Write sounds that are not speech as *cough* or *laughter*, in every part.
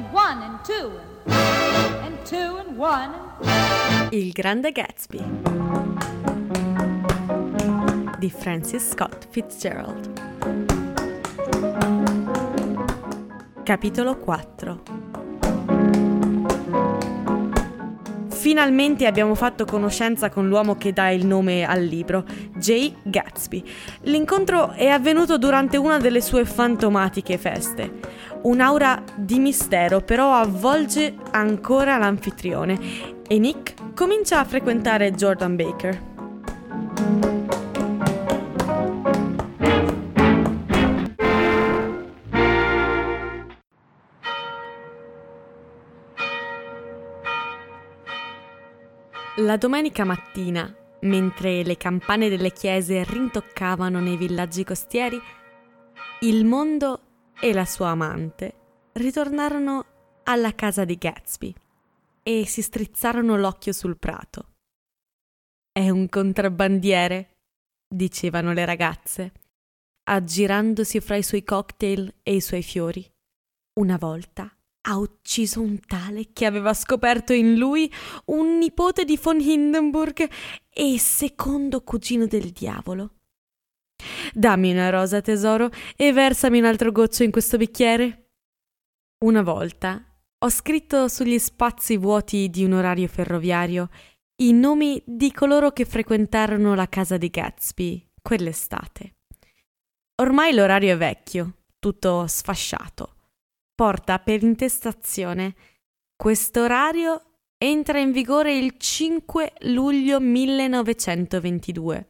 and one and two and two and one. Il grande Gatsby di Francis Scott Fitzgerald. Capitolo 4 Finalmente abbiamo fatto conoscenza con l'uomo che dà il nome al libro, Jay Gatsby. L'incontro è avvenuto durante una delle sue fantomatiche feste. Un'aura di mistero però avvolge ancora l'anfitrione e Nick comincia a frequentare Jordan Baker. La domenica mattina, mentre le campane delle chiese rintoccavano nei villaggi costieri, il mondo e la sua amante ritornarono alla casa di Gatsby e si strizzarono l'occhio sul prato. È un contrabbandiere, dicevano le ragazze, aggirandosi fra i suoi cocktail e i suoi fiori. Una volta ha ucciso un tale che aveva scoperto in lui un nipote di von Hindenburg e secondo cugino del diavolo. Dammi una rosa, tesoro, e versami un altro goccio in questo bicchiere. Una volta ho scritto sugli spazi vuoti di un orario ferroviario i nomi di coloro che frequentarono la casa di Gatsby quell'estate. Ormai l'orario è vecchio, tutto sfasciato porta per intestazione. Questo orario entra in vigore il 5 luglio 1922.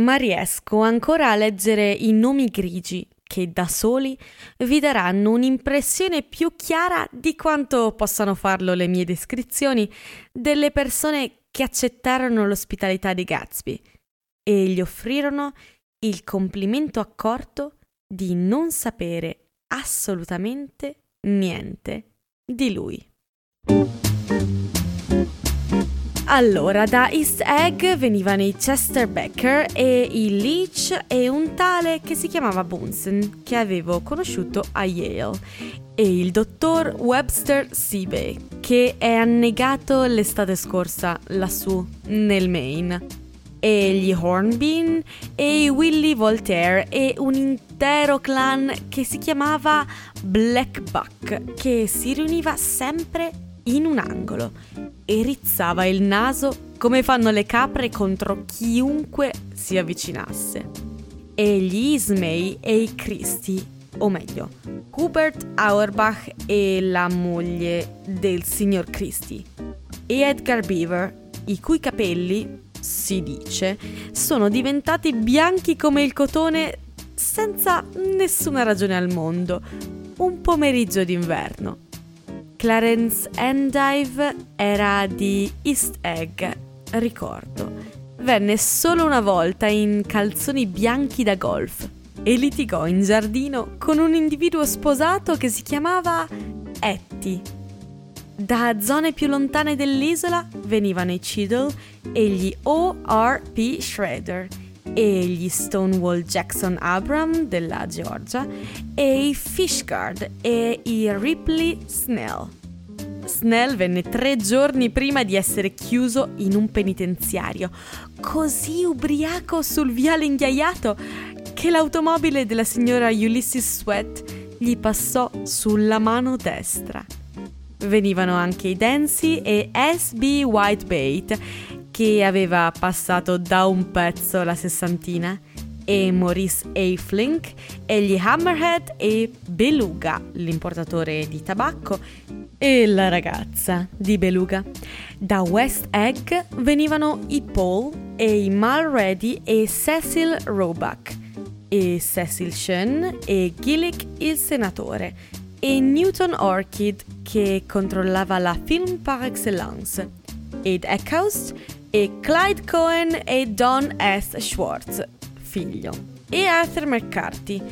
Ma riesco ancora a leggere i nomi grigi che da soli vi daranno un'impressione più chiara di quanto possano farlo le mie descrizioni delle persone che accettarono l'ospitalità di Gatsby e gli offrirono il complimento accorto di non sapere assolutamente niente di lui. Allora, da East Egg venivano i Chester Becker e i Leach e un tale che si chiamava Bunsen, che avevo conosciuto a Yale, e il dottor Webster Seabay, che è annegato l'estate scorsa lassù nel Maine e gli Hornbean e i Willy Voltaire e un intero clan che si chiamava Black Buck che si riuniva sempre in un angolo e rizzava il naso come fanno le capre contro chiunque si avvicinasse. E gli Ismay e i Christie, o meglio, Hubert Auerbach e la moglie del signor Christie, e Edgar Beaver, i cui capelli, si dice, sono diventati bianchi come il cotone senza nessuna ragione al mondo, un pomeriggio d'inverno. Clarence Endive era di East Egg, ricordo. Venne solo una volta in calzoni bianchi da golf e litigò in giardino con un individuo sposato che si chiamava Etty da zone più lontane dell'isola venivano i Cheadle e gli O.R.P. Schroeder e gli Stonewall Jackson Abram della Georgia e i Fishguard e i Ripley Snell. Snell venne tre giorni prima di essere chiuso in un penitenziario, così ubriaco sul viale inghiaiato che l'automobile della signora Ulysses Sweat gli passò sulla mano destra. Venivano anche i Dancy e S.B. Whitebait, che aveva passato da un pezzo la sessantina, e Maurice A. Flink, e gli Hammerhead e Beluga, l'importatore di tabacco, e la ragazza di Beluga. Da West Egg venivano i Paul e i Mulready e Cecil Roebuck, e Cecil Shen e Gillick il senatore, e Newton Orchid che controllava la film par excellence, Ed Eckhouse e Clyde Cohen e Don S. Schwartz, figlio, e Arthur McCarthy,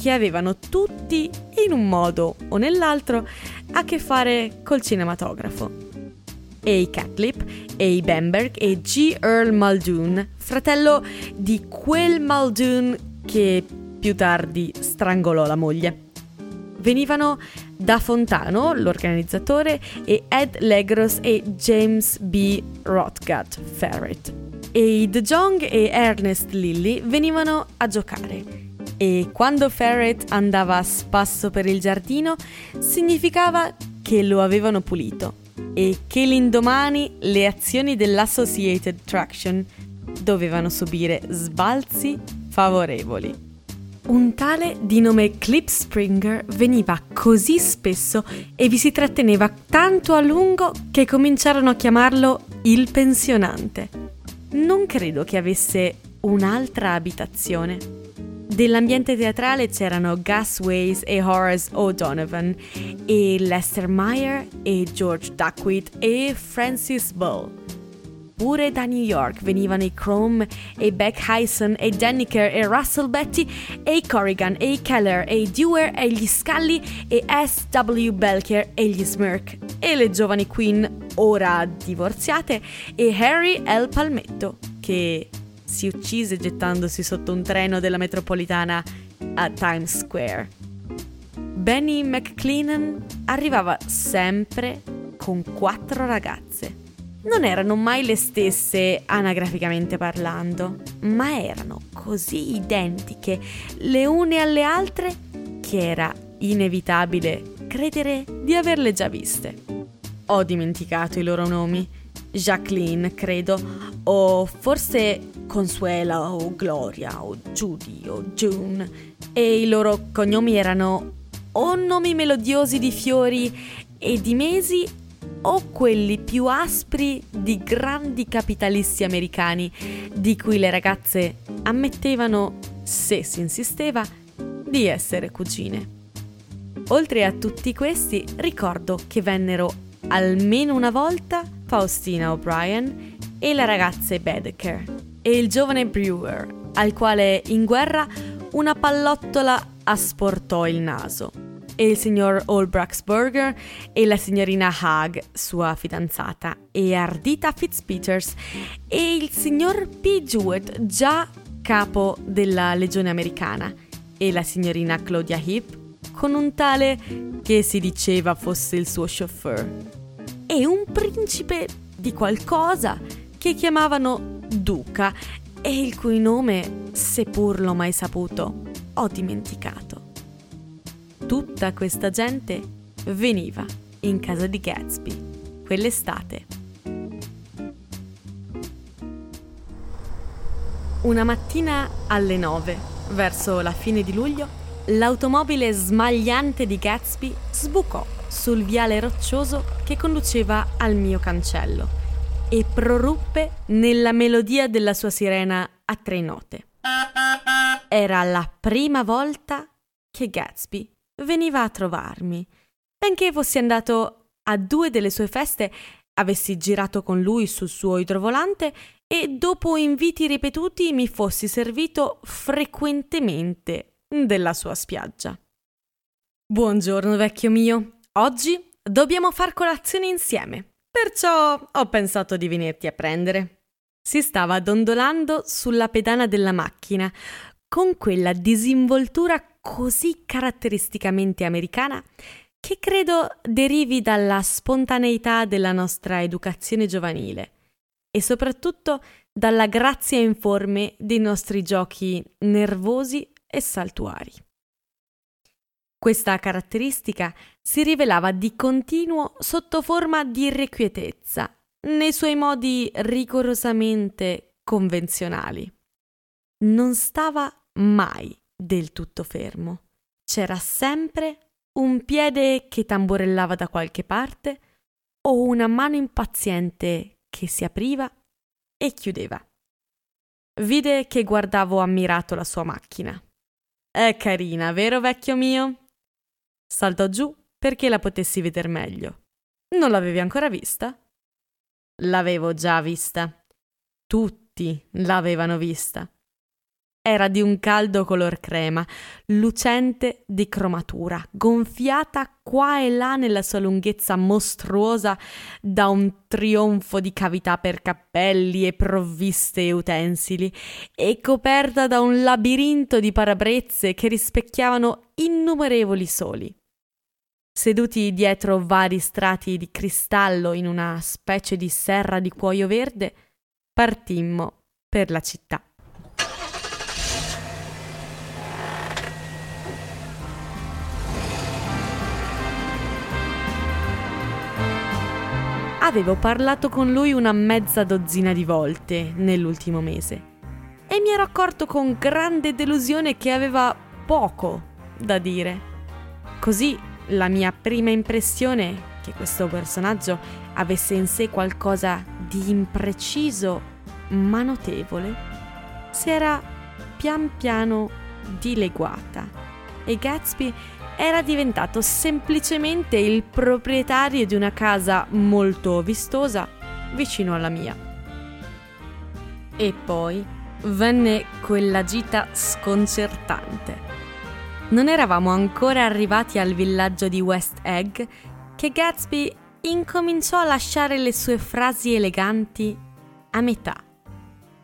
che avevano tutti, in un modo o nell'altro, a che fare col cinematografo. E i Catlip, e i Bamberg e G. Earl Muldoon, fratello di quel Muldoon che più tardi strangolò la moglie. Venivano da Fontano, l'organizzatore, e Ed Legros e James B. Rothgut Ferret. E De Jong e Ernest Lilly venivano a giocare. E quando Ferret andava a spasso per il giardino, significava che lo avevano pulito e che l'indomani le azioni dell'Associated Traction dovevano subire sbalzi favorevoli. Un tale di nome Clip Springer veniva così spesso e vi si tratteneva tanto a lungo che cominciarono a chiamarlo il pensionante. Non credo che avesse un'altra abitazione. Dell'ambiente teatrale c'erano Gus Ways e Horace O'Donovan, e Lester Meyer e George Duckweed e Francis Bull. Pure da New York venivano i Chrome e Beck Hyson e Daniker e Russell Betty e i Corrigan e i Keller e i Dewar e gli Scully e S.W. Belcher e gli Smirk e le giovani Queen ora divorziate e Harry L. Palmetto che si uccise gettandosi sotto un treno della metropolitana a Times Square. Benny McCleenan arrivava sempre con quattro ragazze non erano mai le stesse anagraficamente parlando, ma erano così identiche le une alle altre che era inevitabile credere di averle già viste. Ho dimenticato i loro nomi. Jacqueline, credo, o forse Consuela o Gloria o Judy o June. E i loro cognomi erano o nomi melodiosi di fiori e di mesi o quelli più aspri di grandi capitalisti americani, di cui le ragazze ammettevano, se si insisteva, di essere cugine. Oltre a tutti questi, ricordo che vennero almeno una volta Faustina O'Brien e le ragazze Bedecker e il giovane Brewer, al quale in guerra una pallottola asportò il naso e il signor Olbraxberger e la signorina Haag, sua fidanzata, e Ardita Fitzpeters e il signor P. Jewett, già capo della Legione Americana, e la signorina Claudia Heap, con un tale che si diceva fosse il suo chauffeur, e un principe di qualcosa che chiamavano Duca e il cui nome, seppur l'ho mai saputo, ho dimenticato. Tutta questa gente veniva in casa di Gatsby quell'estate. Una mattina alle 9, verso la fine di luglio, l'automobile smagliante di Gatsby sbucò sul viale roccioso che conduceva al mio cancello e proruppe nella melodia della sua sirena a tre note. Era la prima volta che Gatsby veniva a trovarmi. Benché fossi andato a due delle sue feste, avessi girato con lui sul suo idrovolante e dopo inviti ripetuti mi fossi servito frequentemente della sua spiaggia. Buongiorno, vecchio mio. Oggi dobbiamo far colazione insieme, perciò ho pensato di venirti a prendere. Si stava dondolando sulla pedana della macchina, con quella disinvoltura così caratteristicamente americana che credo derivi dalla spontaneità della nostra educazione giovanile e soprattutto dalla grazia informe dei nostri giochi nervosi e saltuari. Questa caratteristica si rivelava di continuo sotto forma di irrequietezza, nei suoi modi rigorosamente convenzionali. Non stava mai del tutto fermo. C'era sempre un piede che tamburellava da qualche parte o una mano impaziente che si apriva e chiudeva. Vide che guardavo ammirato la sua macchina. È carina, vero vecchio mio? Saltò giù perché la potessi veder meglio. Non l'avevi ancora vista? L'avevo già vista. Tutti l'avevano vista era di un caldo color crema, lucente di cromatura, gonfiata qua e là nella sua lunghezza mostruosa da un trionfo di cavità per cappelli e provviste e utensili, e coperta da un labirinto di parabrezze che rispecchiavano innumerevoli soli, seduti dietro vari strati di cristallo in una specie di serra di cuoio verde, partimmo per la città. Avevo parlato con lui una mezza dozzina di volte nell'ultimo mese e mi ero accorto con grande delusione che aveva poco da dire. Così la mia prima impressione che questo personaggio avesse in sé qualcosa di impreciso ma notevole si era pian piano dileguata e Gatsby era diventato semplicemente il proprietario di una casa molto vistosa vicino alla mia. E poi venne quella gita sconcertante. Non eravamo ancora arrivati al villaggio di West Egg che Gatsby incominciò a lasciare le sue frasi eleganti a metà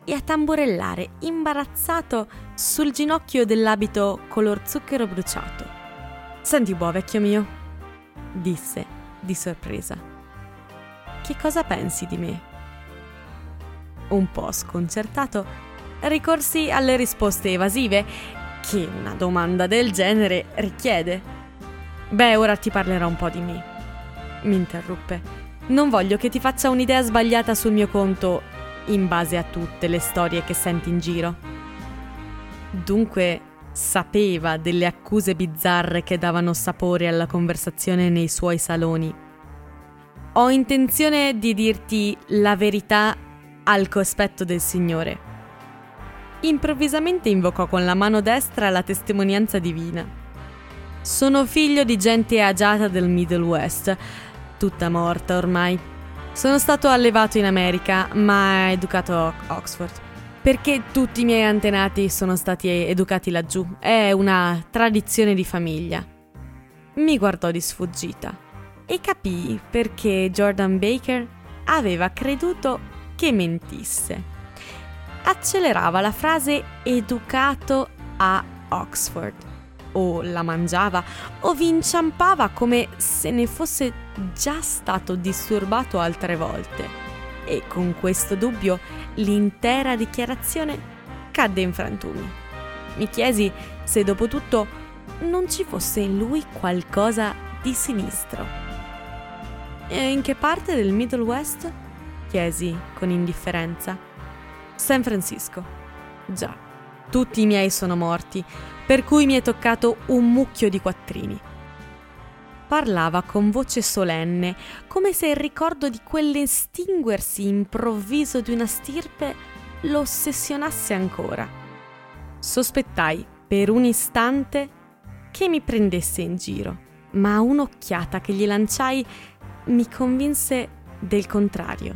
e a tamburellare imbarazzato sul ginocchio dell'abito color zucchero bruciato. Senti un po', vecchio mio, disse di sorpresa. Che cosa pensi di me? Un po' sconcertato, ricorsi alle risposte evasive che una domanda del genere richiede. Beh, ora ti parlerò un po' di me, mi interruppe. Non voglio che ti faccia un'idea sbagliata sul mio conto in base a tutte le storie che senti in giro. Dunque, sapeva delle accuse bizzarre che davano sapore alla conversazione nei suoi saloni. Ho intenzione di dirti la verità al cospetto del Signore. Improvvisamente invocò con la mano destra la testimonianza divina. Sono figlio di gente agiata del Middle West, tutta morta ormai. Sono stato allevato in America, ma educato a Oxford perché tutti i miei antenati sono stati educati laggiù. È una tradizione di famiglia. Mi guardò di sfuggita e capii perché Jordan Baker aveva creduto che mentisse. Accelerava la frase educato a Oxford. O la mangiava o vi inciampava come se ne fosse già stato disturbato altre volte e con questo dubbio l'intera dichiarazione cadde in frantumi. Mi chiesi se dopo tutto non ci fosse in lui qualcosa di sinistro. E in che parte del Middle West? chiesi con indifferenza. San Francisco. Già, tutti i miei sono morti, per cui mi è toccato un mucchio di quattrini parlava con voce solenne, come se il ricordo di quell'estinguersi improvviso di una stirpe lo ossessionasse ancora. Sospettai per un istante che mi prendesse in giro, ma un'occhiata che gli lanciai mi convinse del contrario.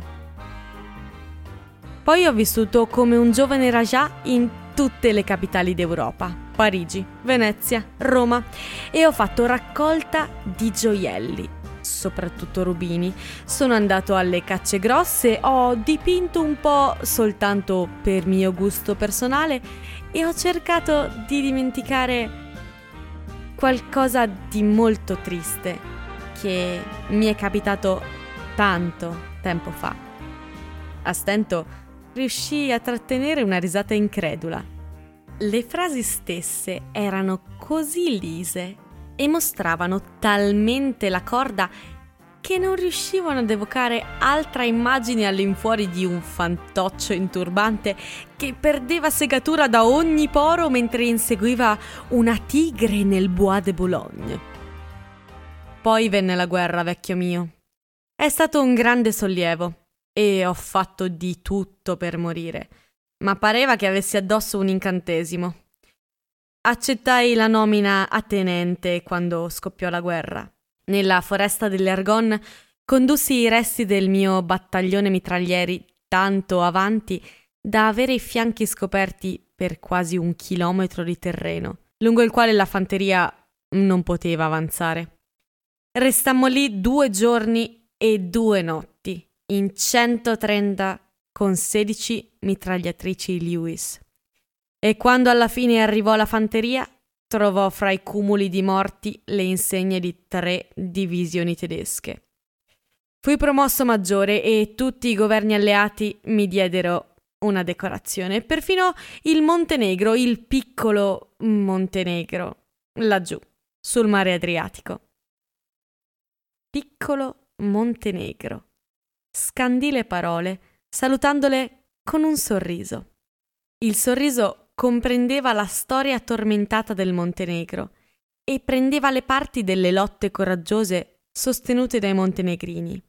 Poi ho vissuto come un giovane Rajah in tutte le capitali d'Europa Parigi, Venezia, Roma e ho fatto raccolta di gioielli, soprattutto rubini. Sono andato alle cacce grosse, ho dipinto un po' soltanto per mio gusto personale e ho cercato di dimenticare qualcosa di molto triste che mi è capitato tanto tempo fa. A stento riuscii a trattenere una risata incredula le frasi stesse erano così lise e mostravano talmente la corda che non riuscivano ad evocare altra immagine all'infuori di un fantoccio in turbante che perdeva segatura da ogni poro mentre inseguiva una tigre nel Bois de Boulogne. Poi venne la guerra, vecchio mio. È stato un grande sollievo e ho fatto di tutto per morire ma pareva che avessi addosso un incantesimo. Accettai la nomina a tenente quando scoppiò la guerra. Nella foresta delle Argonne condussi i resti del mio battaglione mitraglieri tanto avanti da avere i fianchi scoperti per quasi un chilometro di terreno, lungo il quale la fanteria non poteva avanzare. Restammo lì due giorni e due notti, in 130 con 16 mitragliatrici Lewis. E quando alla fine arrivò la fanteria, trovò fra i cumuli di morti le insegne di tre divisioni tedesche. Fui promosso maggiore e tutti i governi alleati mi diedero una decorazione, perfino il Montenegro, il piccolo Montenegro, laggiù, sul mare Adriatico. Piccolo Montenegro. Scandì le parole, salutandole con un sorriso. Il sorriso comprendeva la storia tormentata del Montenegro e prendeva le parti delle lotte coraggiose sostenute dai montenegrini.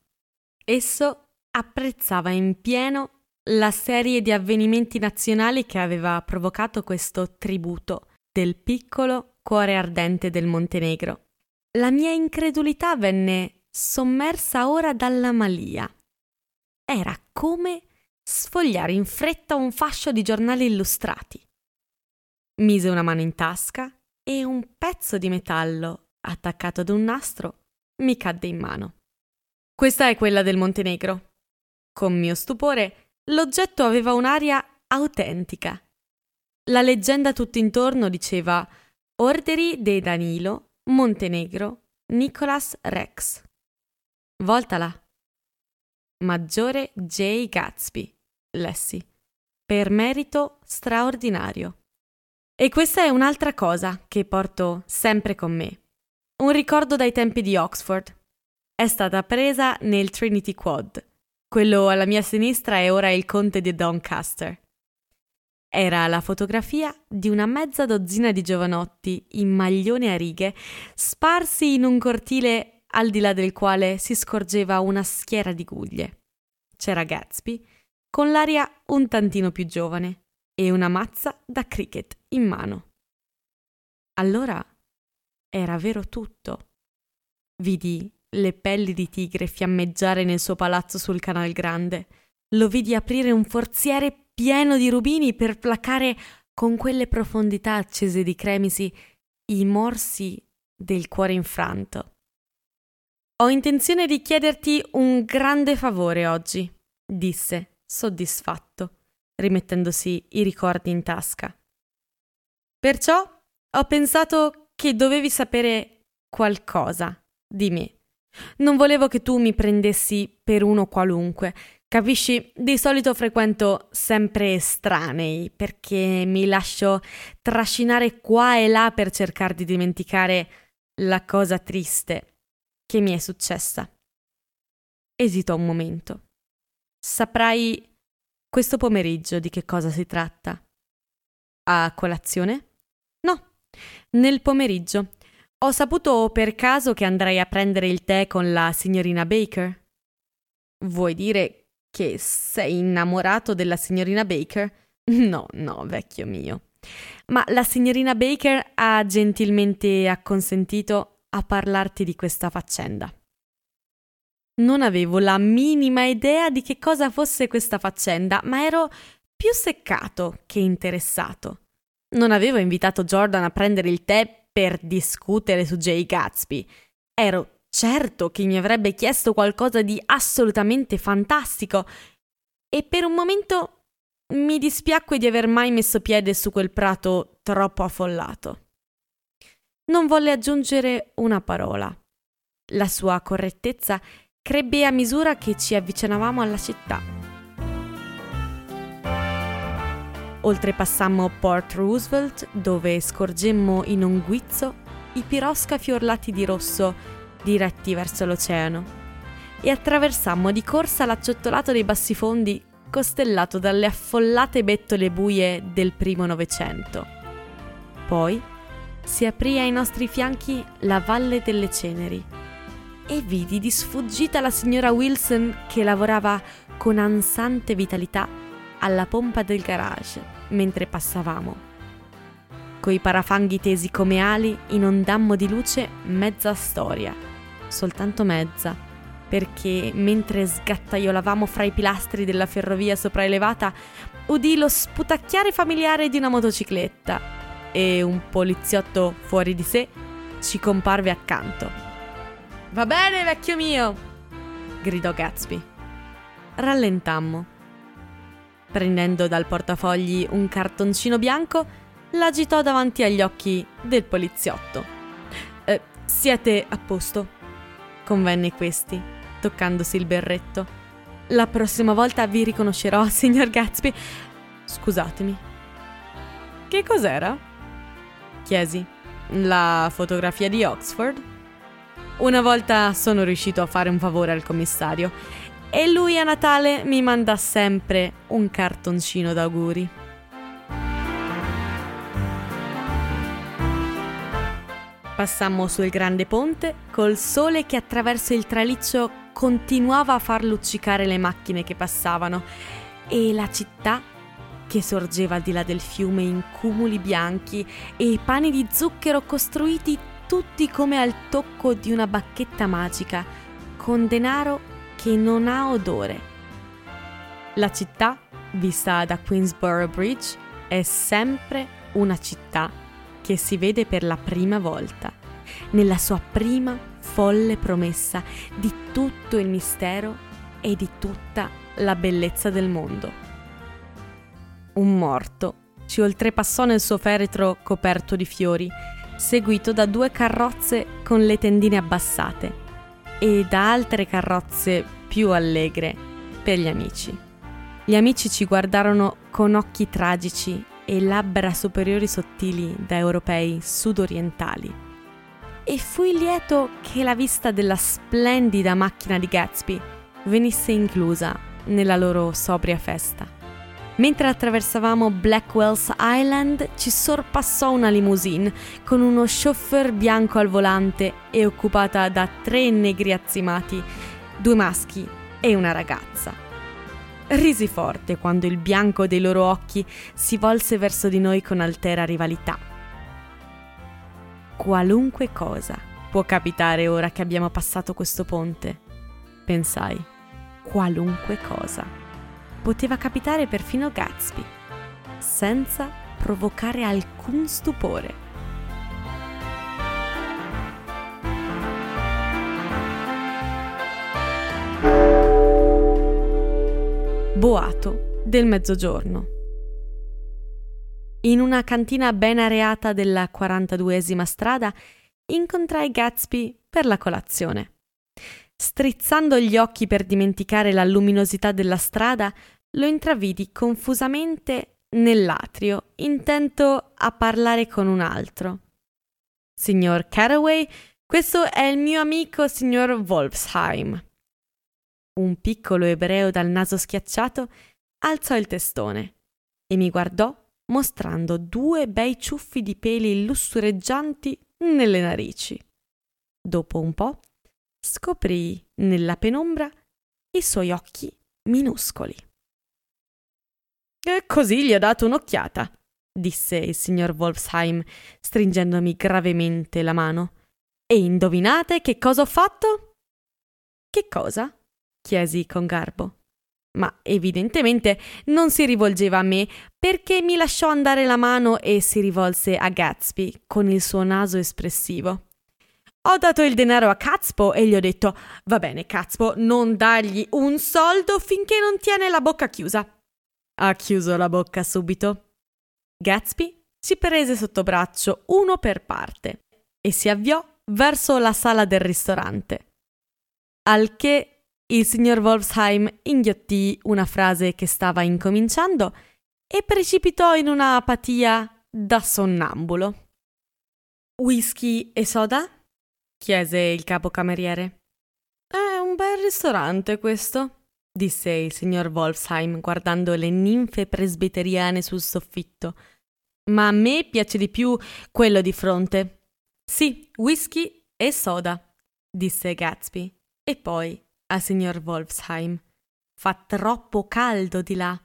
Esso apprezzava in pieno la serie di avvenimenti nazionali che aveva provocato questo tributo del piccolo cuore ardente del Montenegro. La mia incredulità venne sommersa ora dalla malia. Era come sfogliare in fretta un fascio di giornali illustrati. Mise una mano in tasca e un pezzo di metallo attaccato ad un nastro mi cadde in mano. Questa è quella del Montenegro. Con mio stupore, l'oggetto aveva un'aria autentica. La leggenda tutt'intorno diceva Orderi de Danilo, Montenegro, Nicolas Rex. Voltala. Maggiore J. Gatsby, lessi. Per merito straordinario. E questa è un'altra cosa che porto sempre con me. Un ricordo dai tempi di Oxford è stata presa nel Trinity Quad. Quello alla mia sinistra è ora il conte di Doncaster. Era la fotografia di una mezza dozzina di giovanotti in maglione a righe, sparsi in un cortile al di là del quale si scorgeva una schiera di guglie. C'era Gatsby, con l'aria un tantino più giovane, e una mazza da cricket in mano. Allora era vero tutto. Vidi le pelli di tigre fiammeggiare nel suo palazzo sul Canal Grande. Lo vidi aprire un forziere pieno di rubini per placare con quelle profondità accese di cremisi i morsi del cuore infranto. Ho intenzione di chiederti un grande favore oggi, disse, soddisfatto, rimettendosi i ricordi in tasca. Perciò ho pensato che dovevi sapere qualcosa di me. Non volevo che tu mi prendessi per uno qualunque. Capisci? Di solito frequento sempre estranei perché mi lascio trascinare qua e là per cercare di dimenticare la cosa triste che mi è successa. Esitò un momento. Saprai questo pomeriggio di che cosa si tratta? A colazione? No, nel pomeriggio ho saputo per caso che andrai a prendere il tè con la signorina Baker. Vuoi dire che sei innamorato della signorina Baker? *laughs* No, no, vecchio mio. Ma la signorina Baker ha gentilmente acconsentito a parlarti di questa faccenda. Non avevo la minima idea di che cosa fosse questa faccenda, ma ero più seccato che interessato. Non avevo invitato Jordan a prendere il tè per discutere su Jay Gatsby. Ero certo che mi avrebbe chiesto qualcosa di assolutamente fantastico e per un momento mi dispiacque di aver mai messo piede su quel prato troppo affollato. Non volle aggiungere una parola. La sua correttezza crebbe a misura che ci avvicinavamo alla città. Oltrepassammo Port Roosevelt, dove scorgemmo in un guizzo i piroscafi orlati di rosso diretti verso l'oceano e attraversammo di corsa l'acciottolato dei bassifondi costellato dalle affollate bettole buie del primo Novecento. Poi si aprì ai nostri fianchi la Valle delle Ceneri e vidi di sfuggita la signora Wilson che lavorava con ansante vitalità alla pompa del garage mentre passavamo. Coi parafanghi tesi come ali inondammo di luce mezza storia, soltanto mezza, perché mentre sgattaiolavamo fra i pilastri della ferrovia sopraelevata udì lo sputacchiare familiare di una motocicletta e un poliziotto fuori di sé ci comparve accanto. Va bene, vecchio mio! gridò Gatsby. Rallentammo prendendo dal portafogli un cartoncino bianco, l'agitò davanti agli occhi del poliziotto. Eh, siete a posto, convenne questi, toccandosi il berretto. La prossima volta vi riconoscerò, *laughs* signor Gatsby. Scusatemi. Che cos'era? Chiesi. La fotografia di Oxford? Una volta sono riuscito a fare un favore al commissario e lui a Natale mi manda sempre un cartoncino d'auguri. Passammo sul grande ponte col sole che attraverso il traliccio continuava a far luccicare le macchine che passavano e la città che sorgeva al di là del fiume in cumuli bianchi e pani di zucchero costruiti tutti come al tocco di una bacchetta magica, con denaro che non ha odore. La città, vista da Queensborough Bridge, è sempre una città che si vede per la prima volta, nella sua prima folle promessa di tutto il mistero e di tutta la bellezza del mondo. Un morto ci oltrepassò nel suo feretro coperto di fiori, seguito da due carrozze con le tendine abbassate e da altre carrozze più allegre per gli amici. Gli amici ci guardarono con occhi tragici e labbra superiori sottili da europei sudorientali. E fui lieto che la vista della splendida macchina di Gatsby venisse inclusa nella loro sobria festa. Mentre attraversavamo Blackwell's Island ci sorpassò una limousine con uno chauffeur bianco al volante e occupata da tre negri azzimati, due maschi e una ragazza. Risi forte quando il bianco dei loro occhi si volse verso di noi con altera rivalità. Qualunque cosa può capitare ora che abbiamo passato questo ponte, pensai. Qualunque cosa poteva capitare perfino Gatsby, senza provocare alcun stupore. Boato del mezzogiorno. In una cantina ben areata della 42esima strada incontrai Gatsby per la colazione. Strizzando gli occhi per dimenticare la luminosità della strada, lo intravidi confusamente nell'atrio, intento a parlare con un altro. Signor Caraway, questo è il mio amico signor Wolfsheim. Un piccolo ebreo dal naso schiacciato alzò il testone e mi guardò mostrando due bei ciuffi di peli lussureggianti nelle narici. Dopo un po' scoprì nella penombra i suoi occhi minuscoli. E così gli ho dato un'occhiata, disse il signor Wolfsheim, stringendomi gravemente la mano. E indovinate che cosa ho fatto? Che cosa? chiesi con garbo. Ma evidentemente non si rivolgeva a me, perché mi lasciò andare la mano e si rivolse a Gatsby con il suo naso espressivo. Ho dato il denaro a Cazpo e gli ho detto: Va bene, Cazpo, non dargli un soldo finché non tiene la bocca chiusa. Ha chiuso la bocca subito. Gatsby ci prese sotto braccio uno per parte e si avviò verso la sala del ristorante. Al che il signor Wolfsheim inghiottì una frase che stava incominciando e precipitò in una apatia da sonnambulo. Whisky e soda? Chiese il capocameriere. È un bel ristorante questo, disse il signor Wolfsheim guardando le ninfe presbiteriane sul soffitto. Ma a me piace di più quello di fronte. Sì, whisky e soda, disse Gatsby. E poi al signor Wolfsheim. Fa troppo caldo di là.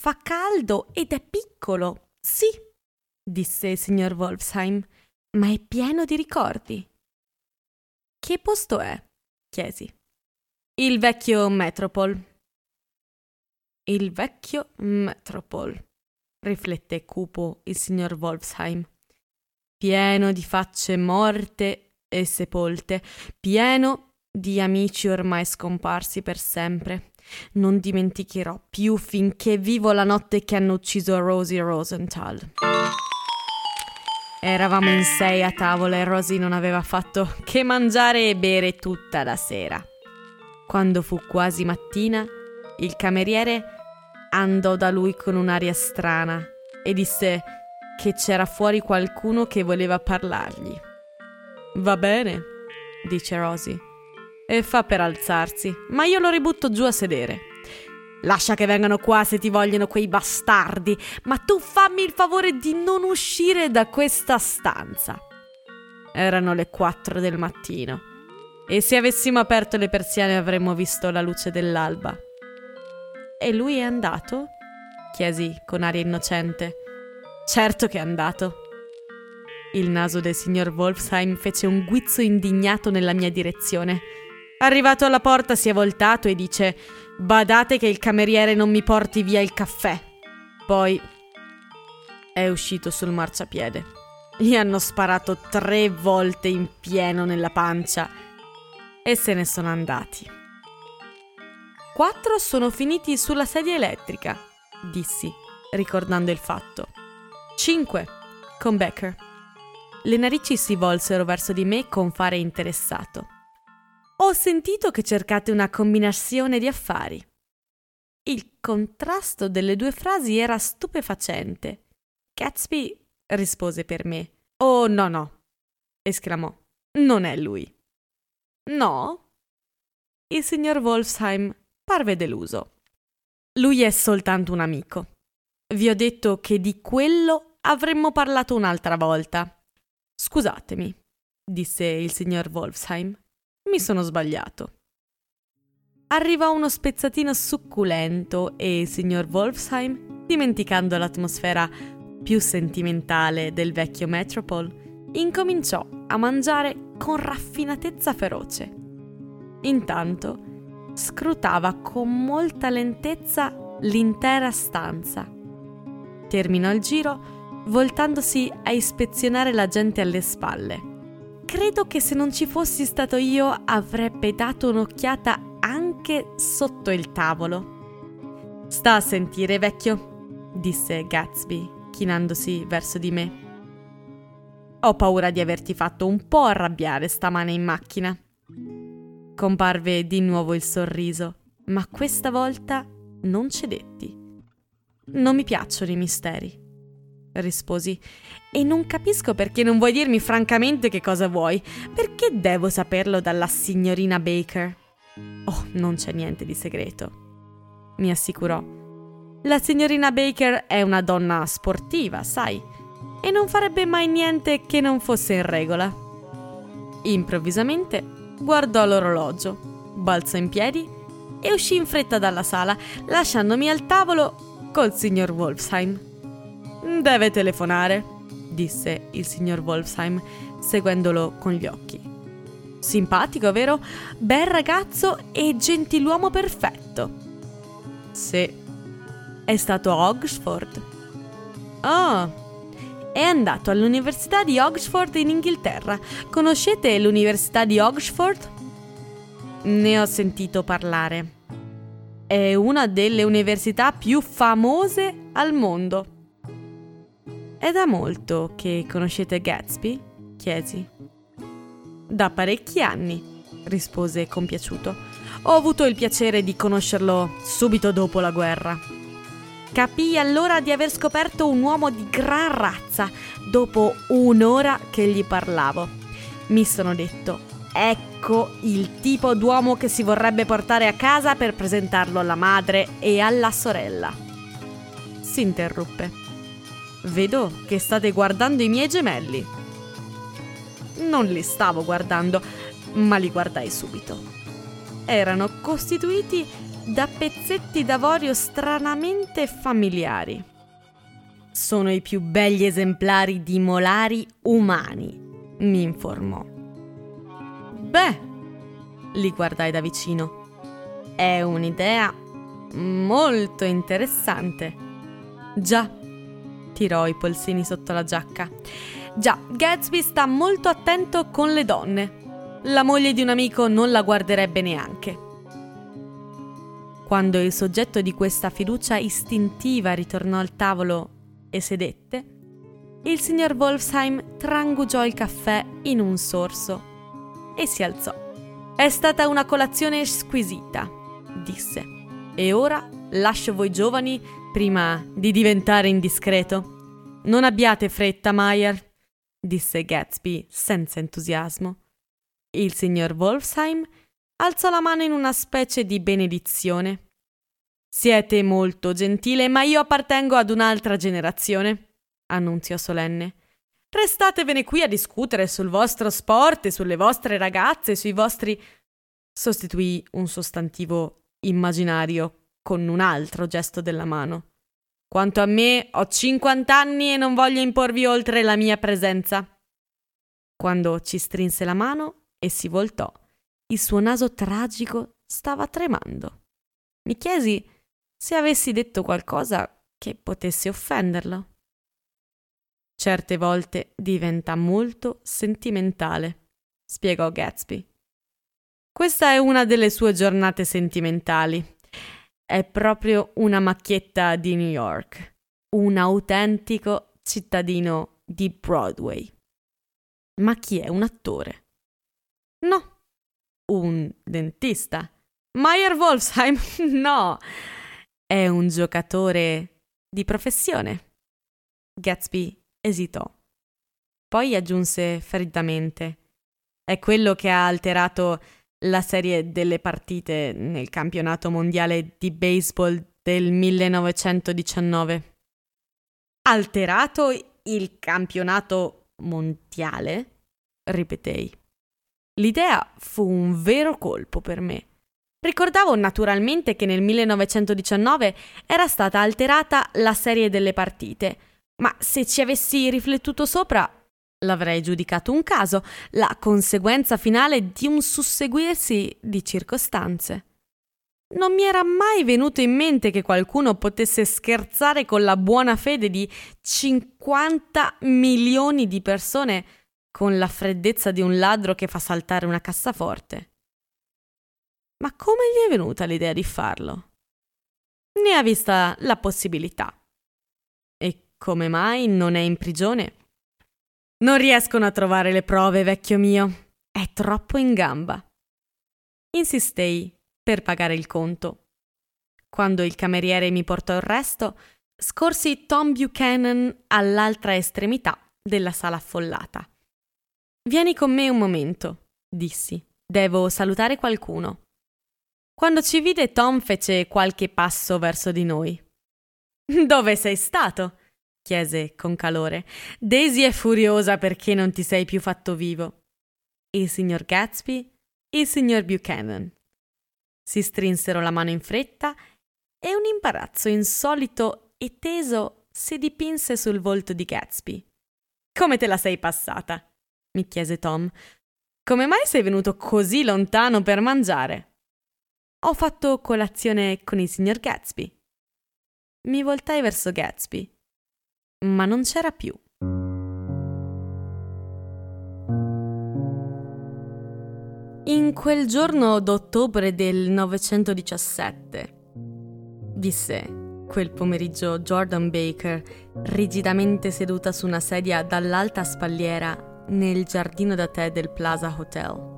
Fa caldo ed è piccolo, sì, disse il signor Wolfsheim, ma è pieno di ricordi. Che posto è? chiesi. Il vecchio Metropol. Il vecchio Metropol, riflette cupo il signor Wolfsheim. Pieno di facce morte e sepolte, pieno di amici ormai scomparsi per sempre, Non dimenticherò più finché vivo la notte che hanno ucciso Rosie Rosenthal. Eravamo in sei a tavola e Rosie non aveva fatto che mangiare e bere tutta la sera. Quando fu quasi mattina, il cameriere andò da lui con un'aria strana e disse che c'era fuori qualcuno che voleva parlargli. Va bene, dice Rosie, e fa per alzarsi, ma io lo ributto giù a sedere. Lascia che vengano qua se ti vogliono quei bastardi, ma tu fammi il favore di non uscire da questa stanza. Erano le quattro del mattino e se avessimo aperto le persiane avremmo visto la luce dell'alba. E lui è andato? chiesi con aria innocente. Certo che è andato. Il naso del signor Wolfsheim fece un guizzo indignato nella mia direzione. Arrivato alla porta si è voltato e dice Badate che il cameriere non mi porti via il caffè. Poi è uscito sul marciapiede. Gli hanno sparato tre volte in pieno nella pancia e se ne sono andati. Quattro sono finiti sulla sedia elettrica, dissi, ricordando il fatto. Cinque, con Becker. Le narici si volsero verso di me con fare interessato. Ho sentito che cercate una combinazione di affari. Il contrasto delle due frasi era stupefacente. Gatsby rispose per me. Oh no no, esclamò. Non è lui. No? Il signor Wolfsheim parve deluso. Lui è soltanto un amico. Vi ho detto che di quello avremmo parlato un'altra volta. Scusatemi, disse il signor Wolfsheim. Mi sono sbagliato. Arriva uno spezzatino succulento e il signor Wolfsheim, dimenticando l'atmosfera più sentimentale del vecchio Metropole, incominciò a mangiare con raffinatezza feroce. Intanto scrutava con molta lentezza l'intera stanza. Terminò il giro voltandosi a ispezionare la gente alle spalle credo che se non ci fossi stato io avrebbe dato un'occhiata anche sotto il tavolo. Sta a sentire, vecchio, disse Gatsby, chinandosi verso di me. Ho paura di averti fatto un po' arrabbiare stamane in macchina. Comparve di nuovo il sorriso, ma questa volta non cedetti. Non mi piacciono i misteri risposi. E non capisco perché non vuoi dirmi francamente che cosa vuoi. Perché devo saperlo dalla signorina Baker? Oh, non c'è niente di segreto, mi assicurò. La signorina Baker è una donna sportiva, sai, e non farebbe mai niente che non fosse in regola. Improvvisamente guardò l'orologio, balzò in piedi e uscì in fretta dalla sala, lasciandomi al tavolo col signor Wolfsheim. Deve telefonare, disse il signor Wolfsheim, seguendolo con gli occhi. Simpatico, vero? Bel ragazzo e gentiluomo perfetto. Sì, è stato a Oxford. Oh, è andato all'Università di Oxford in Inghilterra. Conoscete l'Università di Oxford? Ne ho sentito parlare. È una delle università più famose al mondo. È da molto che conoscete Gatsby? chiesi. Da parecchi anni, rispose compiaciuto. Ho avuto il piacere di conoscerlo subito dopo la guerra. Capii allora di aver scoperto un uomo di gran razza dopo un'ora che gli parlavo. Mi sono detto, ecco il tipo d'uomo che si vorrebbe portare a casa per presentarlo alla madre e alla sorella. Si interruppe. Vedo che state guardando i miei gemelli. Non li stavo guardando, ma li guardai subito. Erano costituiti da pezzetti d'avorio stranamente familiari. Sono i più begli esemplari di molari umani, mi informò. Beh, li guardai da vicino. È un'idea molto interessante. Già, tirò i polsini sotto la giacca. Già, Gatsby sta molto attento con le donne. La moglie di un amico non la guarderebbe neanche. Quando il soggetto di questa fiducia istintiva ritornò al tavolo e sedette, il signor Wolfsheim trangugiò il caffè in un sorso e si alzò. È stata una colazione squisita, disse. E ora lascio voi giovani prima di diventare indiscreto. Non abbiate fretta, Meyer, disse Gatsby senza entusiasmo. Il signor Wolfsheim alzò la mano in una specie di benedizione. Siete molto gentile, ma io appartengo ad un'altra generazione, annunziò solenne. Restatevene qui a discutere sul vostro sport sulle vostre ragazze, sui vostri. sostituì un sostantivo immaginario con un altro gesto della mano. Quanto a me, ho 50 anni e non voglio imporvi oltre la mia presenza. Quando ci strinse la mano e si voltò, il suo naso tragico stava tremando. Mi chiesi se avessi detto qualcosa che potesse offenderlo. Certe volte diventa molto sentimentale, spiegò Gatsby. Questa è una delle sue giornate sentimentali. È proprio una macchietta di New York, un autentico cittadino di Broadway. Ma chi è un attore? No, un dentista. Meyer Wolfsheim? *laughs* No, è un giocatore di professione. Gatsby esitò. Poi aggiunse freddamente: È quello che ha alterato la serie delle partite nel campionato mondiale di baseball del 1919. Alterato il campionato mondiale? ripetei. L'idea fu un vero colpo per me. Ricordavo naturalmente che nel 1919 era stata alterata la serie delle partite, ma se ci avessi riflettuto sopra L'avrei giudicato un caso, la conseguenza finale di un susseguirsi di circostanze. Non mi era mai venuto in mente che qualcuno potesse scherzare con la buona fede di 50 milioni di persone con la freddezza di un ladro che fa saltare una cassaforte. Ma come gli è venuta l'idea di farlo? Ne ha vista la possibilità. E come mai non è in prigione? Non riescono a trovare le prove, vecchio mio. È troppo in gamba. Insistei per pagare il conto. Quando il cameriere mi portò il resto, scorsi Tom Buchanan all'altra estremità della sala affollata. Vieni con me un momento, dissi. Devo salutare qualcuno. Quando ci vide, Tom fece qualche passo verso di noi. *laughs* Dove sei stato? Chiese con calore. Daisy è furiosa perché non ti sei più fatto vivo. Il signor Gatsby, il signor Buchanan. Si strinsero la mano in fretta e un imbarazzo insolito e teso si dipinse sul volto di Gatsby. Come te la sei passata? mi chiese Tom. Come mai sei venuto così lontano per mangiare? Ho fatto colazione con il signor Gatsby. Mi voltai verso Gatsby ma non c'era più. In quel giorno d'ottobre del 917, disse quel pomeriggio Jordan Baker, rigidamente seduta su una sedia dall'alta spalliera nel giardino da tè del Plaza Hotel.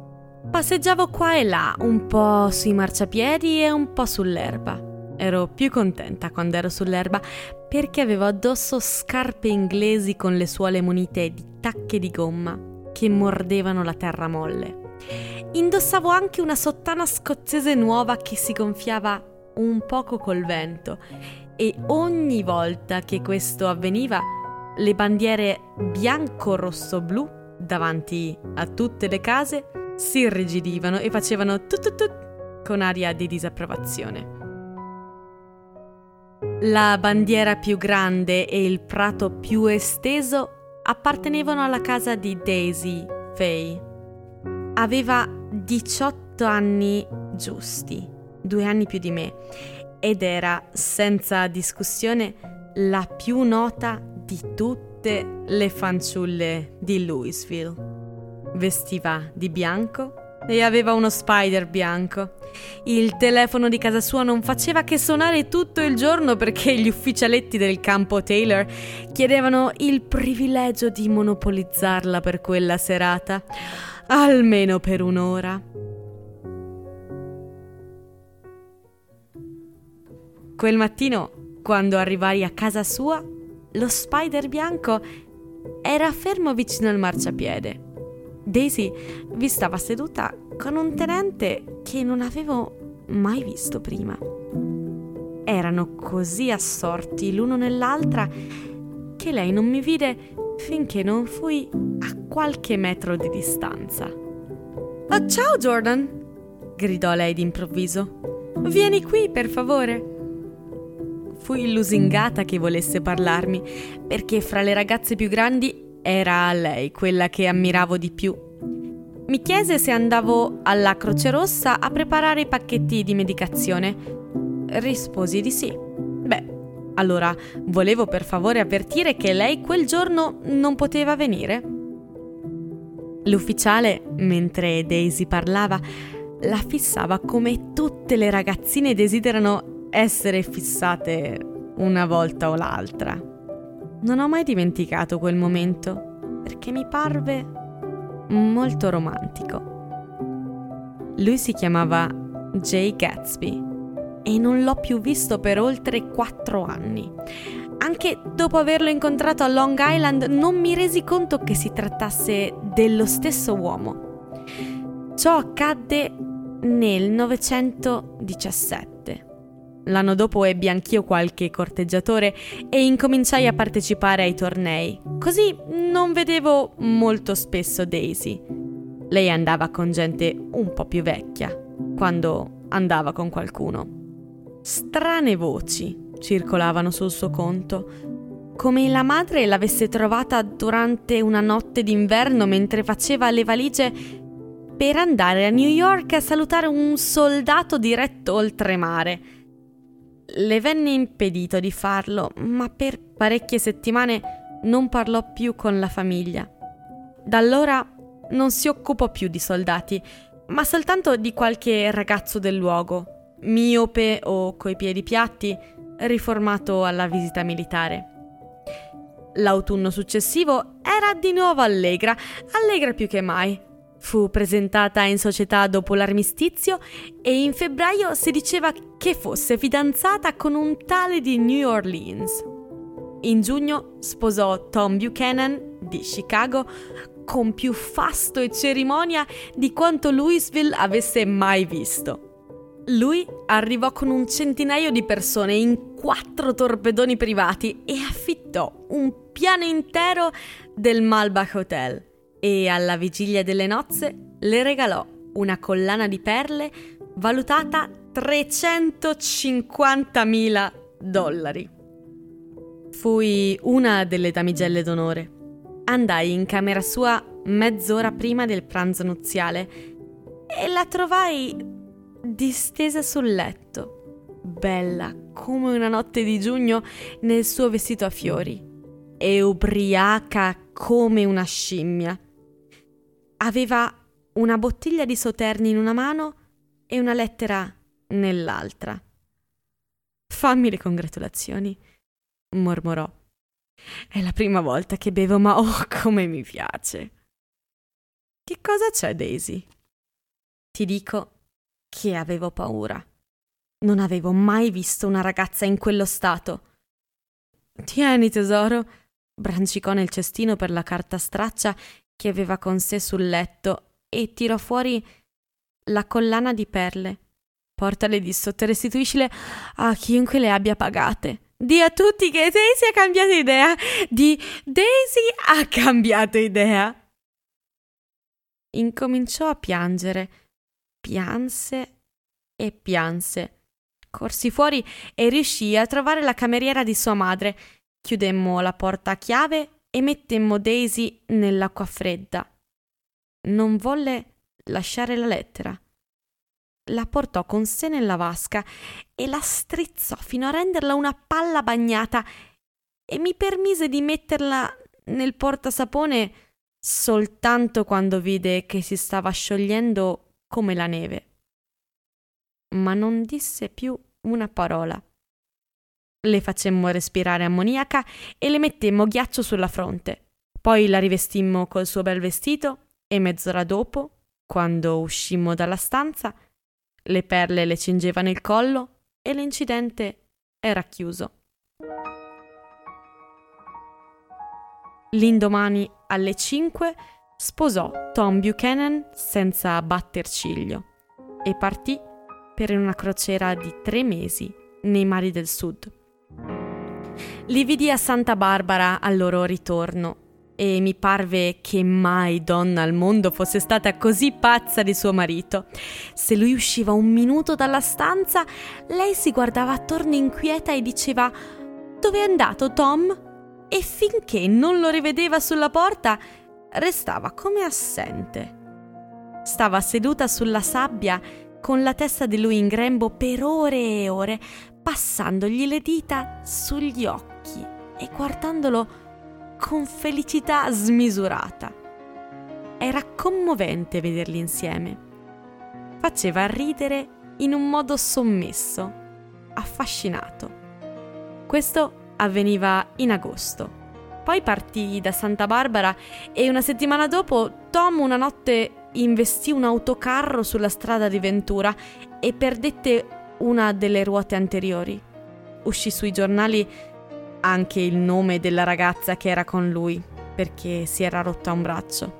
Passeggiavo qua e là, un po' sui marciapiedi e un po' sull'erba. Ero più contenta quando ero sull'erba perché avevo addosso scarpe inglesi con le suole munite di tacche di gomma che mordevano la terra molle. Indossavo anche una sottana scozzese nuova che si gonfiava un poco col vento e ogni volta che questo avveniva le bandiere bianco-rosso-blu davanti a tutte le case si irrigidivano e facevano tut tut tut con aria di disapprovazione. La bandiera più grande e il prato più esteso appartenevano alla casa di Daisy Fay. Aveva 18 anni giusti, due anni più di me, ed era senza discussione la più nota di tutte le fanciulle di Louisville. Vestiva di bianco e aveva uno spider bianco. Il telefono di casa sua non faceva che suonare tutto il giorno perché gli ufficialetti del campo Taylor chiedevano il privilegio di monopolizzarla per quella serata, almeno per un'ora. Quel mattino, quando arrivai a casa sua, lo spider bianco era fermo vicino al marciapiede. Daisy vi stava seduta con un tenente che non avevo mai visto prima. Erano così assorti l'uno nell'altra che lei non mi vide finché non fui a qualche metro di distanza. Oh, ciao Jordan! gridò lei d'improvviso. Vieni qui, per favore. Fui lusingata che volesse parlarmi, perché fra le ragazze più grandi era lei quella che ammiravo di più. Mi chiese se andavo alla Croce Rossa a preparare i pacchetti di medicazione. Risposi di sì. Beh, allora volevo per favore avvertire che lei quel giorno non poteva venire. L'ufficiale, mentre Daisy parlava, la fissava come tutte le ragazzine desiderano essere fissate una volta o l'altra. Non ho mai dimenticato quel momento perché mi parve molto romantico. Lui si chiamava Jay Gatsby e non l'ho più visto per oltre quattro anni. Anche dopo averlo incontrato a Long Island non mi resi conto che si trattasse dello stesso uomo. Ciò accadde nel 917. L'anno dopo ebbi anch'io qualche corteggiatore e incominciai a partecipare ai tornei. Così non vedevo molto spesso Daisy. Lei andava con gente un po' più vecchia, quando andava con qualcuno. Strane voci circolavano sul suo conto, come la madre l'avesse trovata durante una notte d'inverno mentre faceva le valigie per andare a New York a salutare un soldato diretto oltremare le venne impedito di farlo, ma per parecchie settimane non parlò più con la famiglia. Da allora non si occupò più di soldati, ma soltanto di qualche ragazzo del luogo, miope o coi piedi piatti, riformato alla visita militare. L'autunno successivo era di nuovo allegra, allegra più che mai. Fu presentata in società dopo l'armistizio e in febbraio si diceva che fosse fidanzata con un tale di New Orleans. In giugno sposò Tom Buchanan di Chicago con più fasto e cerimonia di quanto Louisville avesse mai visto. Lui arrivò con un centinaio di persone in quattro torpedoni privati e affittò un piano intero del Malbach Hotel e alla vigilia delle nozze le regalò una collana di perle valutata 350.000 dollari. Fui una delle damigelle d'onore. Andai in camera sua mezz'ora prima del pranzo nuziale e la trovai distesa sul letto, bella come una notte di giugno nel suo vestito a fiori e ubriaca come una scimmia. Aveva una bottiglia di Soterni in una mano e una lettera nell'altra. Fammi le congratulazioni, mormorò. È la prima volta che bevo, ma oh, come mi piace. Che cosa c'è, Daisy? Ti dico che avevo paura. Non avevo mai visto una ragazza in quello stato. Tieni, tesoro, brancicò nel cestino per la carta straccia che aveva con sé sul letto e tirò fuori la collana di perle. Portale di sotto e restituiscile a chiunque le abbia pagate. Di a tutti che Daisy ha cambiato idea. Di Daisy ha cambiato idea. Incominciò a piangere. Pianse e pianse. Corsi fuori e riuscì a trovare la cameriera di sua madre. Chiudemmo la porta a chiave e mettemmo Daisy nell'acqua fredda. Non volle lasciare la lettera. La portò con sé nella vasca e la strizzò fino a renderla una palla bagnata e mi permise di metterla nel portasapone soltanto quando vide che si stava sciogliendo come la neve. Ma non disse più una parola. Le facemmo respirare ammoniaca e le mettemmo ghiaccio sulla fronte. Poi la rivestimmo col suo bel vestito e mezz'ora dopo, quando uscimmo dalla stanza, le perle le cingevano il collo e l'incidente era chiuso. L'indomani alle 5 sposò Tom Buchanan senza batter ciglio e partì per una crociera di tre mesi nei mari del sud. Li vidi a Santa Barbara al loro ritorno e mi parve che mai donna al mondo fosse stata così pazza di suo marito. Se lui usciva un minuto dalla stanza, lei si guardava attorno inquieta e diceva Dove è andato Tom? E finché non lo rivedeva sulla porta, restava come assente. Stava seduta sulla sabbia con la testa di lui in grembo per ore e ore, passandogli le dita sugli occhi e guardandolo con felicità smisurata. Era commovente vederli insieme. Faceva ridere in un modo sommesso, affascinato. Questo avveniva in agosto. Poi partì da Santa Barbara e una settimana dopo Tom una notte investì un autocarro sulla strada di Ventura e perdette una delle ruote anteriori. Uscì sui giornali anche il nome della ragazza che era con lui, perché si era rotta un braccio.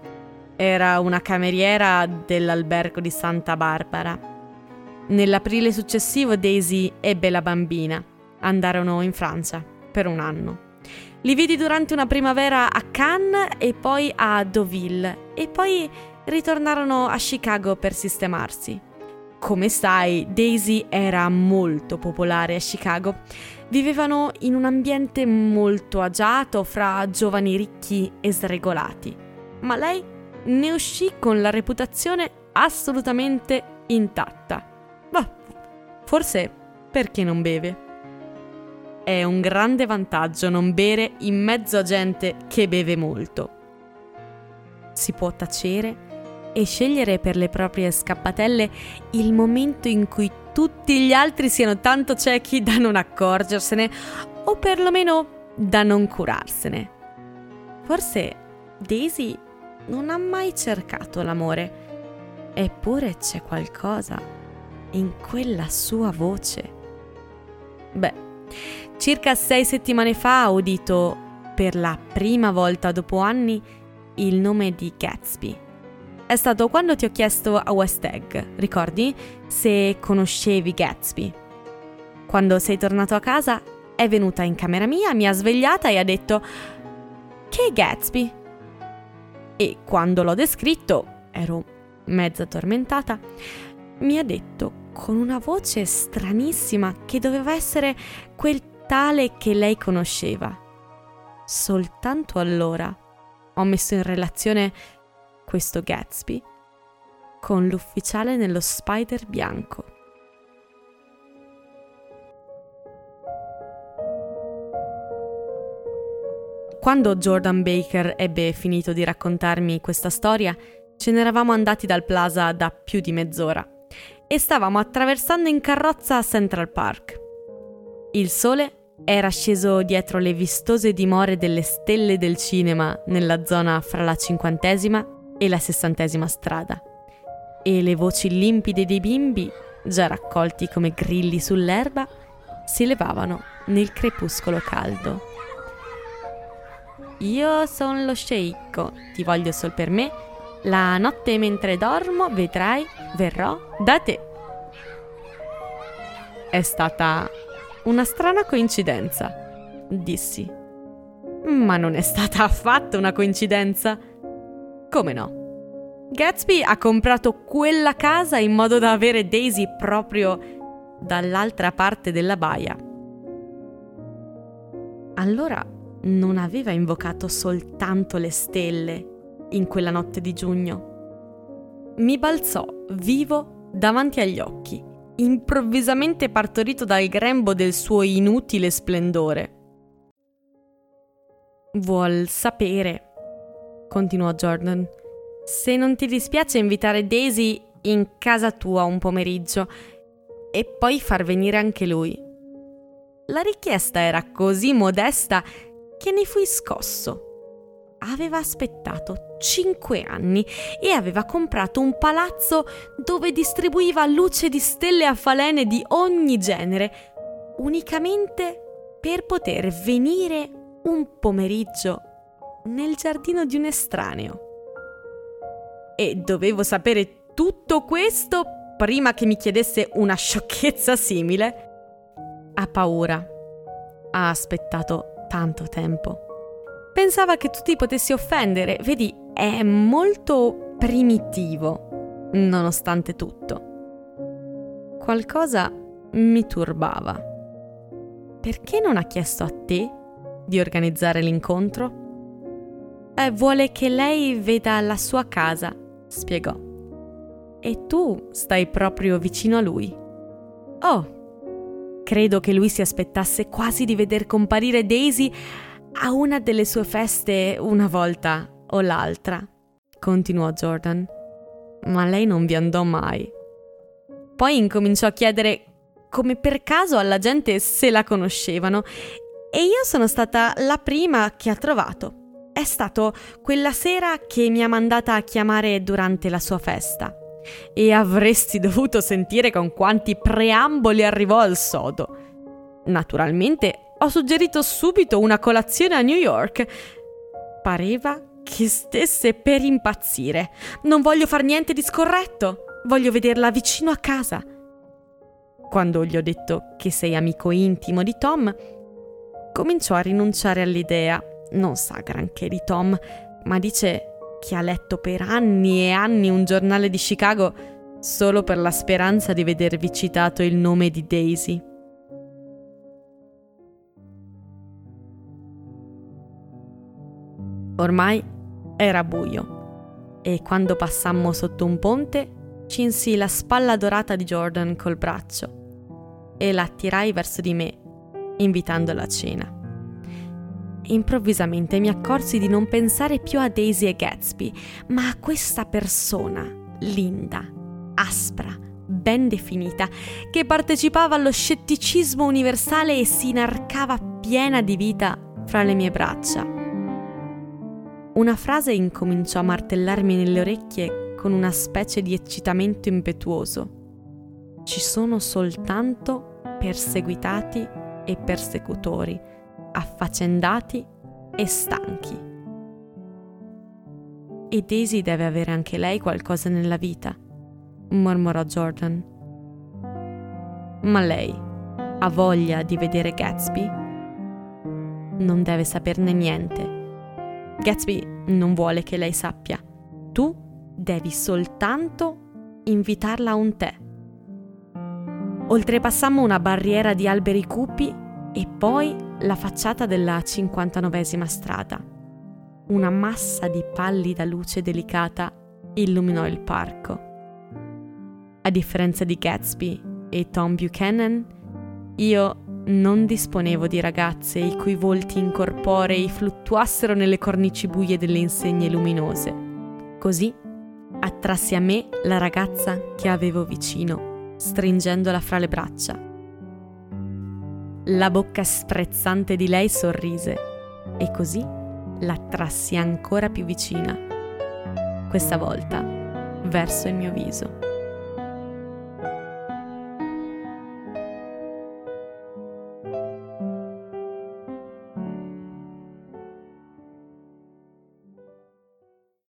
Era una cameriera dell'albergo di Santa Barbara. Nell'aprile successivo Daisy ebbe la bambina. Andarono in Francia per un anno. Li vidi durante una primavera a Cannes e poi a Deauville e poi ritornarono a Chicago per sistemarsi. Come sai, Daisy era molto popolare a Chicago vivevano in un ambiente molto agiato fra giovani ricchi e sregolati, ma lei ne uscì con la reputazione assolutamente intatta. Ma forse perché non beve? È un grande vantaggio non bere in mezzo a gente che beve molto. Si può tacere e scegliere per le proprie scappatelle il momento in cui tutti gli altri siano tanto ciechi da non accorgersene o perlomeno da non curarsene. Forse Daisy non ha mai cercato l'amore, eppure c'è qualcosa in quella sua voce. Beh, circa sei settimane fa ho udito per la prima volta dopo anni il nome di Gatsby è stato quando ti ho chiesto a West Egg, ricordi? Se conoscevi Gatsby. Quando sei tornato a casa, è venuta in camera mia, mi ha svegliata e ha detto: Che Gatsby? E quando l'ho descritto, ero mezza tormentata, mi ha detto con una voce stranissima che doveva essere quel tale che lei conosceva. Soltanto allora ho messo in relazione questo Gatsby, con l'ufficiale nello spider bianco. Quando Jordan Baker ebbe finito di raccontarmi questa storia, ce n'eravamo andati dal plaza da più di mezz'ora e stavamo attraversando in carrozza Central Park. Il sole era sceso dietro le vistose dimore delle stelle del cinema nella zona fra la cinquantesima e la sessantesima strada. E le voci limpide dei bimbi, già raccolti come grilli sull'erba, si levavano nel crepuscolo caldo. Io sono lo sceicco, ti voglio sol per me. La notte mentre dormo, vedrai, verrò da te. È stata una strana coincidenza, dissi. Ma non è stata affatto una coincidenza. Come no? Gatsby ha comprato quella casa in modo da avere Daisy proprio dall'altra parte della baia. Allora non aveva invocato soltanto le stelle in quella notte di giugno. Mi balzò vivo davanti agli occhi, improvvisamente partorito dal grembo del suo inutile splendore. Vuol sapere continuò Jordan. Se non ti dispiace invitare Daisy in casa tua un pomeriggio e poi far venire anche lui. La richiesta era così modesta che ne fui scosso. Aveva aspettato cinque anni e aveva comprato un palazzo dove distribuiva luce di stelle a falene di ogni genere, unicamente per poter venire un pomeriggio nel giardino di un estraneo. E dovevo sapere tutto questo prima che mi chiedesse una sciocchezza simile? Ha paura. Ha aspettato tanto tempo. Pensava che tu ti potessi offendere, vedi, è molto primitivo, nonostante tutto. Qualcosa mi turbava. Perché non ha chiesto a te di organizzare l'incontro? Eh, vuole che lei veda la sua casa, spiegò. E tu stai proprio vicino a lui. Oh, credo che lui si aspettasse quasi di veder comparire Daisy a una delle sue feste una volta o l'altra, continuò Jordan. Ma lei non vi andò mai. Poi incominciò a chiedere come per caso alla gente se la conoscevano e io sono stata la prima che ha trovato. È stato quella sera che mi ha mandata a chiamare durante la sua festa. E avresti *laughs* dovuto sentire con quanti preamboli arrivò al sodo. Naturalmente ho suggerito subito una colazione a New York. Pareva che stesse per impazzire. Non voglio far niente di scorretto. Voglio vederla vicino a casa. Quando gli ho detto che sei amico intimo di Tom, cominciò a rinunciare all'idea non sa granché di Tom, ma dice che ha letto per anni e anni un giornale di Chicago solo per la speranza di vedervi citato il nome di Daisy. Ormai era buio e quando passammo sotto un ponte cinsi la spalla dorata di Jordan col braccio e la attirai verso di me, invitandola a cena improvvisamente mi accorsi di non pensare più a Daisy e Gatsby, ma a questa persona, linda, aspra, ben definita, che partecipava allo scetticismo universale e si inarcava piena di vita fra le mie braccia. Una frase incominciò a martellarmi nelle orecchie con una specie di eccitamento impetuoso. Ci sono soltanto perseguitati e persecutori affaccendati e stanchi. E Daisy deve avere anche lei qualcosa nella vita, mormorò Jordan. Ma lei ha voglia di vedere Gatsby? Non deve saperne niente. Gatsby non vuole che lei sappia. Tu devi soltanto invitarla a un tè. Oltrepassammo una barriera di alberi cupi e poi la facciata della 59esima strada. Una massa di pallida luce delicata illuminò il parco. A differenza di Gatsby e Tom Buchanan, io non disponevo di ragazze i cui volti incorporei fluttuassero nelle cornici buie delle insegne luminose. Così attrassi a me la ragazza che avevo vicino, stringendola fra le braccia. La bocca sprezzante di lei sorrise e così l'attrassi ancora più vicina, questa volta verso il mio viso.